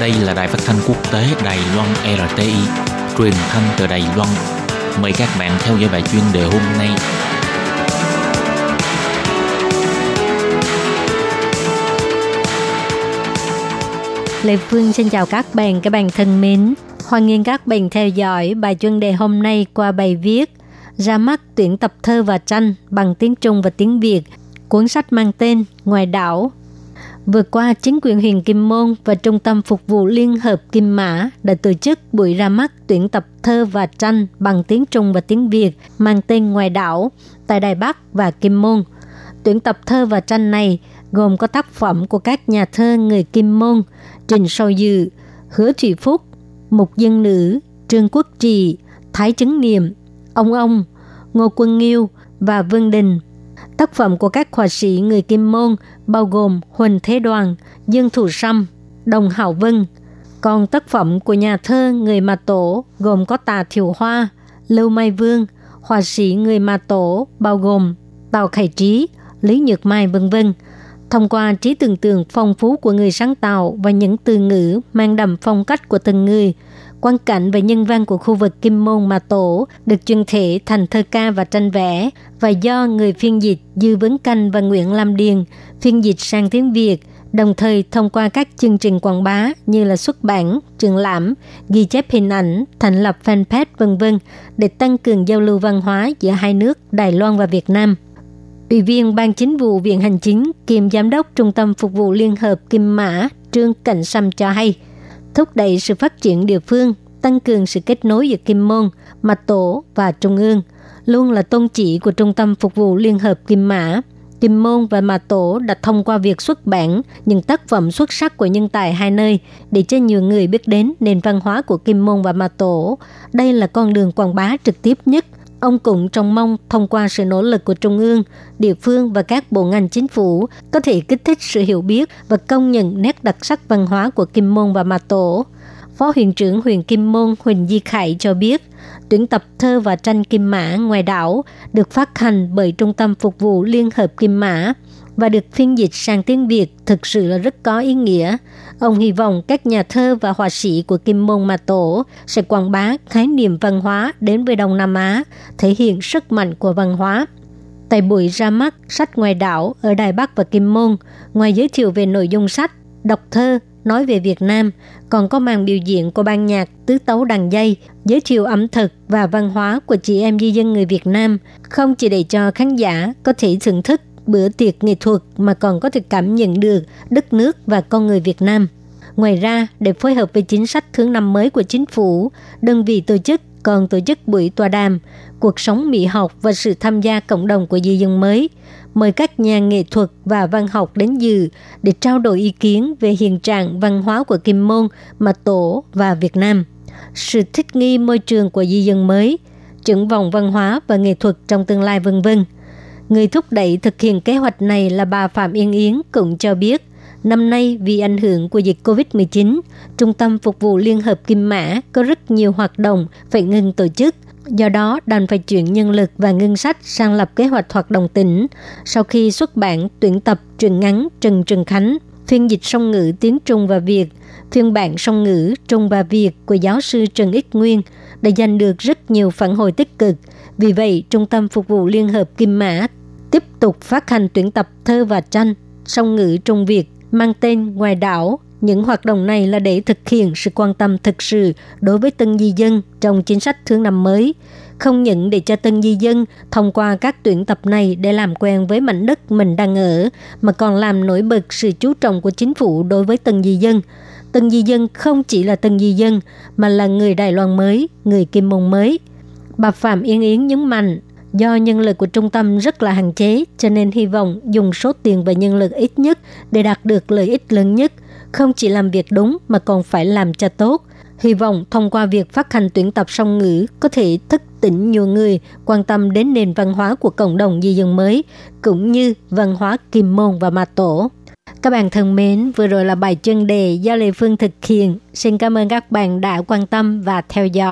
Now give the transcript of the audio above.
Đây là đài phát thanh quốc tế Đài Loan RTI, truyền thanh từ Đài Loan. Mời các bạn theo dõi bài chuyên đề hôm nay. Lê Phương xin chào các bạn, các bạn thân mến. Hoan nghênh các bạn theo dõi bài chuyên đề hôm nay qua bài viết ra mắt tuyển tập thơ và tranh bằng tiếng Trung và tiếng Việt. Cuốn sách mang tên Ngoài đảo Vừa qua, chính quyền huyện Kim Môn và Trung tâm Phục vụ Liên hợp Kim Mã đã tổ chức buổi ra mắt tuyển tập thơ và tranh bằng tiếng Trung và tiếng Việt mang tên Ngoài đảo tại Đài Bắc và Kim Môn. Tuyển tập thơ và tranh này gồm có tác phẩm của các nhà thơ người Kim Môn, Trình Sâu Dự, Hứa Thủy Phúc, Mục Dân Nữ, Trương Quốc Trì, Thái Chứng Niệm, Ông Ông, Ngô Quân Nghiêu và Vương Đình. Tác phẩm của các họa sĩ người Kim Môn bao gồm Huỳnh Thế Đoàn, Dương Thủ Sâm, Đồng Hảo Vân. Còn tác phẩm của nhà thơ người Mà Tổ gồm có Tà Thiểu Hoa, Lưu Mai Vương, họa sĩ người Mà Tổ bao gồm Tào Khải Trí, Lý Nhược Mai vân vân. Thông qua trí tưởng tượng phong phú của người sáng tạo và những từ ngữ mang đậm phong cách của từng người – quan cảnh và nhân văn của khu vực Kim Môn Mà Tổ được truyền thể thành thơ ca và tranh vẽ và do người phiên dịch Dư Vấn Canh và Nguyễn Lam Điền phiên dịch sang tiếng Việt, đồng thời thông qua các chương trình quảng bá như là xuất bản, triển lãm, ghi chép hình ảnh, thành lập fanpage vân vân để tăng cường giao lưu văn hóa giữa hai nước Đài Loan và Việt Nam. Ủy viên Ban Chính vụ Viện Hành Chính kiêm Giám đốc Trung tâm Phục vụ Liên hợp Kim Mã Trương Cảnh Sâm cho hay – thúc đẩy sự phát triển địa phương, tăng cường sự kết nối giữa Kim Môn, Mặt Tổ và Trung ương, luôn là tôn chỉ của Trung tâm Phục vụ Liên hợp Kim Mã. Kim Môn và Mà Tổ đã thông qua việc xuất bản những tác phẩm xuất sắc của nhân tài hai nơi để cho nhiều người biết đến nền văn hóa của Kim Môn và Mà Tổ. Đây là con đường quảng bá trực tiếp nhất Ông cũng trông mong thông qua sự nỗ lực của Trung ương, địa phương và các bộ ngành chính phủ có thể kích thích sự hiểu biết và công nhận nét đặc sắc văn hóa của Kim Môn và Mà Tổ. Phó huyện trưởng huyện Kim Môn Huỳnh Di Khải cho biết, tuyển tập thơ và tranh Kim Mã ngoài đảo được phát hành bởi Trung tâm Phục vụ Liên hợp Kim Mã và được phiên dịch sang tiếng Việt thực sự là rất có ý nghĩa. Ông hy vọng các nhà thơ và họa sĩ của Kim Môn Mà Tổ sẽ quảng bá khái niệm văn hóa đến với Đông Nam Á, thể hiện sức mạnh của văn hóa. Tại buổi ra mắt sách ngoài đảo ở Đài Bắc và Kim Môn, ngoài giới thiệu về nội dung sách, đọc thơ, nói về Việt Nam, còn có màn biểu diễn của ban nhạc tứ tấu đàn dây, giới thiệu ẩm thực và văn hóa của chị em di dân người Việt Nam, không chỉ để cho khán giả có thể thưởng thức bữa tiệc nghệ thuật mà còn có thể cảm nhận được đất nước và con người Việt Nam. Ngoài ra, để phối hợp với chính sách thứ năm mới của chính phủ, đơn vị tổ chức còn tổ chức buổi tọa đàm cuộc sống mỹ học và sự tham gia cộng đồng của di dân mới, mời các nhà nghệ thuật và văn học đến dự để trao đổi ý kiến về hiện trạng văn hóa của Kim Môn, Mà Tổ và Việt Nam, sự thích nghi môi trường của di dân mới, triển vọng văn hóa và nghệ thuật trong tương lai vân vân. Người thúc đẩy thực hiện kế hoạch này là bà Phạm Yên Yến cũng cho biết, năm nay vì ảnh hưởng của dịch COVID-19, Trung tâm Phục vụ Liên hợp Kim Mã có rất nhiều hoạt động phải ngừng tổ chức. Do đó, đành phải chuyển nhân lực và ngân sách sang lập kế hoạch hoạt động tỉnh. Sau khi xuất bản tuyển tập truyện ngắn Trần Trần Khánh, phiên dịch song ngữ tiếng Trung và Việt, phiên bản song ngữ Trung và Việt của giáo sư Trần Ích Nguyên đã giành được rất nhiều phản hồi tích cực. Vì vậy, Trung tâm Phục vụ Liên hợp Kim Mã tiếp tục phát hành tuyển tập thơ và tranh song ngữ Trung Việt mang tên Ngoài đảo. Những hoạt động này là để thực hiện sự quan tâm thực sự đối với tân di dân trong chính sách thương năm mới, không những để cho tân di dân thông qua các tuyển tập này để làm quen với mảnh đất mình đang ở, mà còn làm nổi bật sự chú trọng của chính phủ đối với tân di dân. Tân di dân không chỉ là tân di dân, mà là người Đài Loan mới, người Kim Mông mới. Bà Phạm Yên Yến nhấn mạnh, Do nhân lực của trung tâm rất là hạn chế, cho nên hy vọng dùng số tiền và nhân lực ít nhất để đạt được lợi ích lớn nhất, không chỉ làm việc đúng mà còn phải làm cho tốt. Hy vọng thông qua việc phát hành tuyển tập song ngữ có thể thức tỉnh nhiều người quan tâm đến nền văn hóa của cộng đồng di dân mới, cũng như văn hóa kim môn và ma tổ. Các bạn thân mến, vừa rồi là bài chân đề do Lê Phương thực hiện. Xin cảm ơn các bạn đã quan tâm và theo dõi.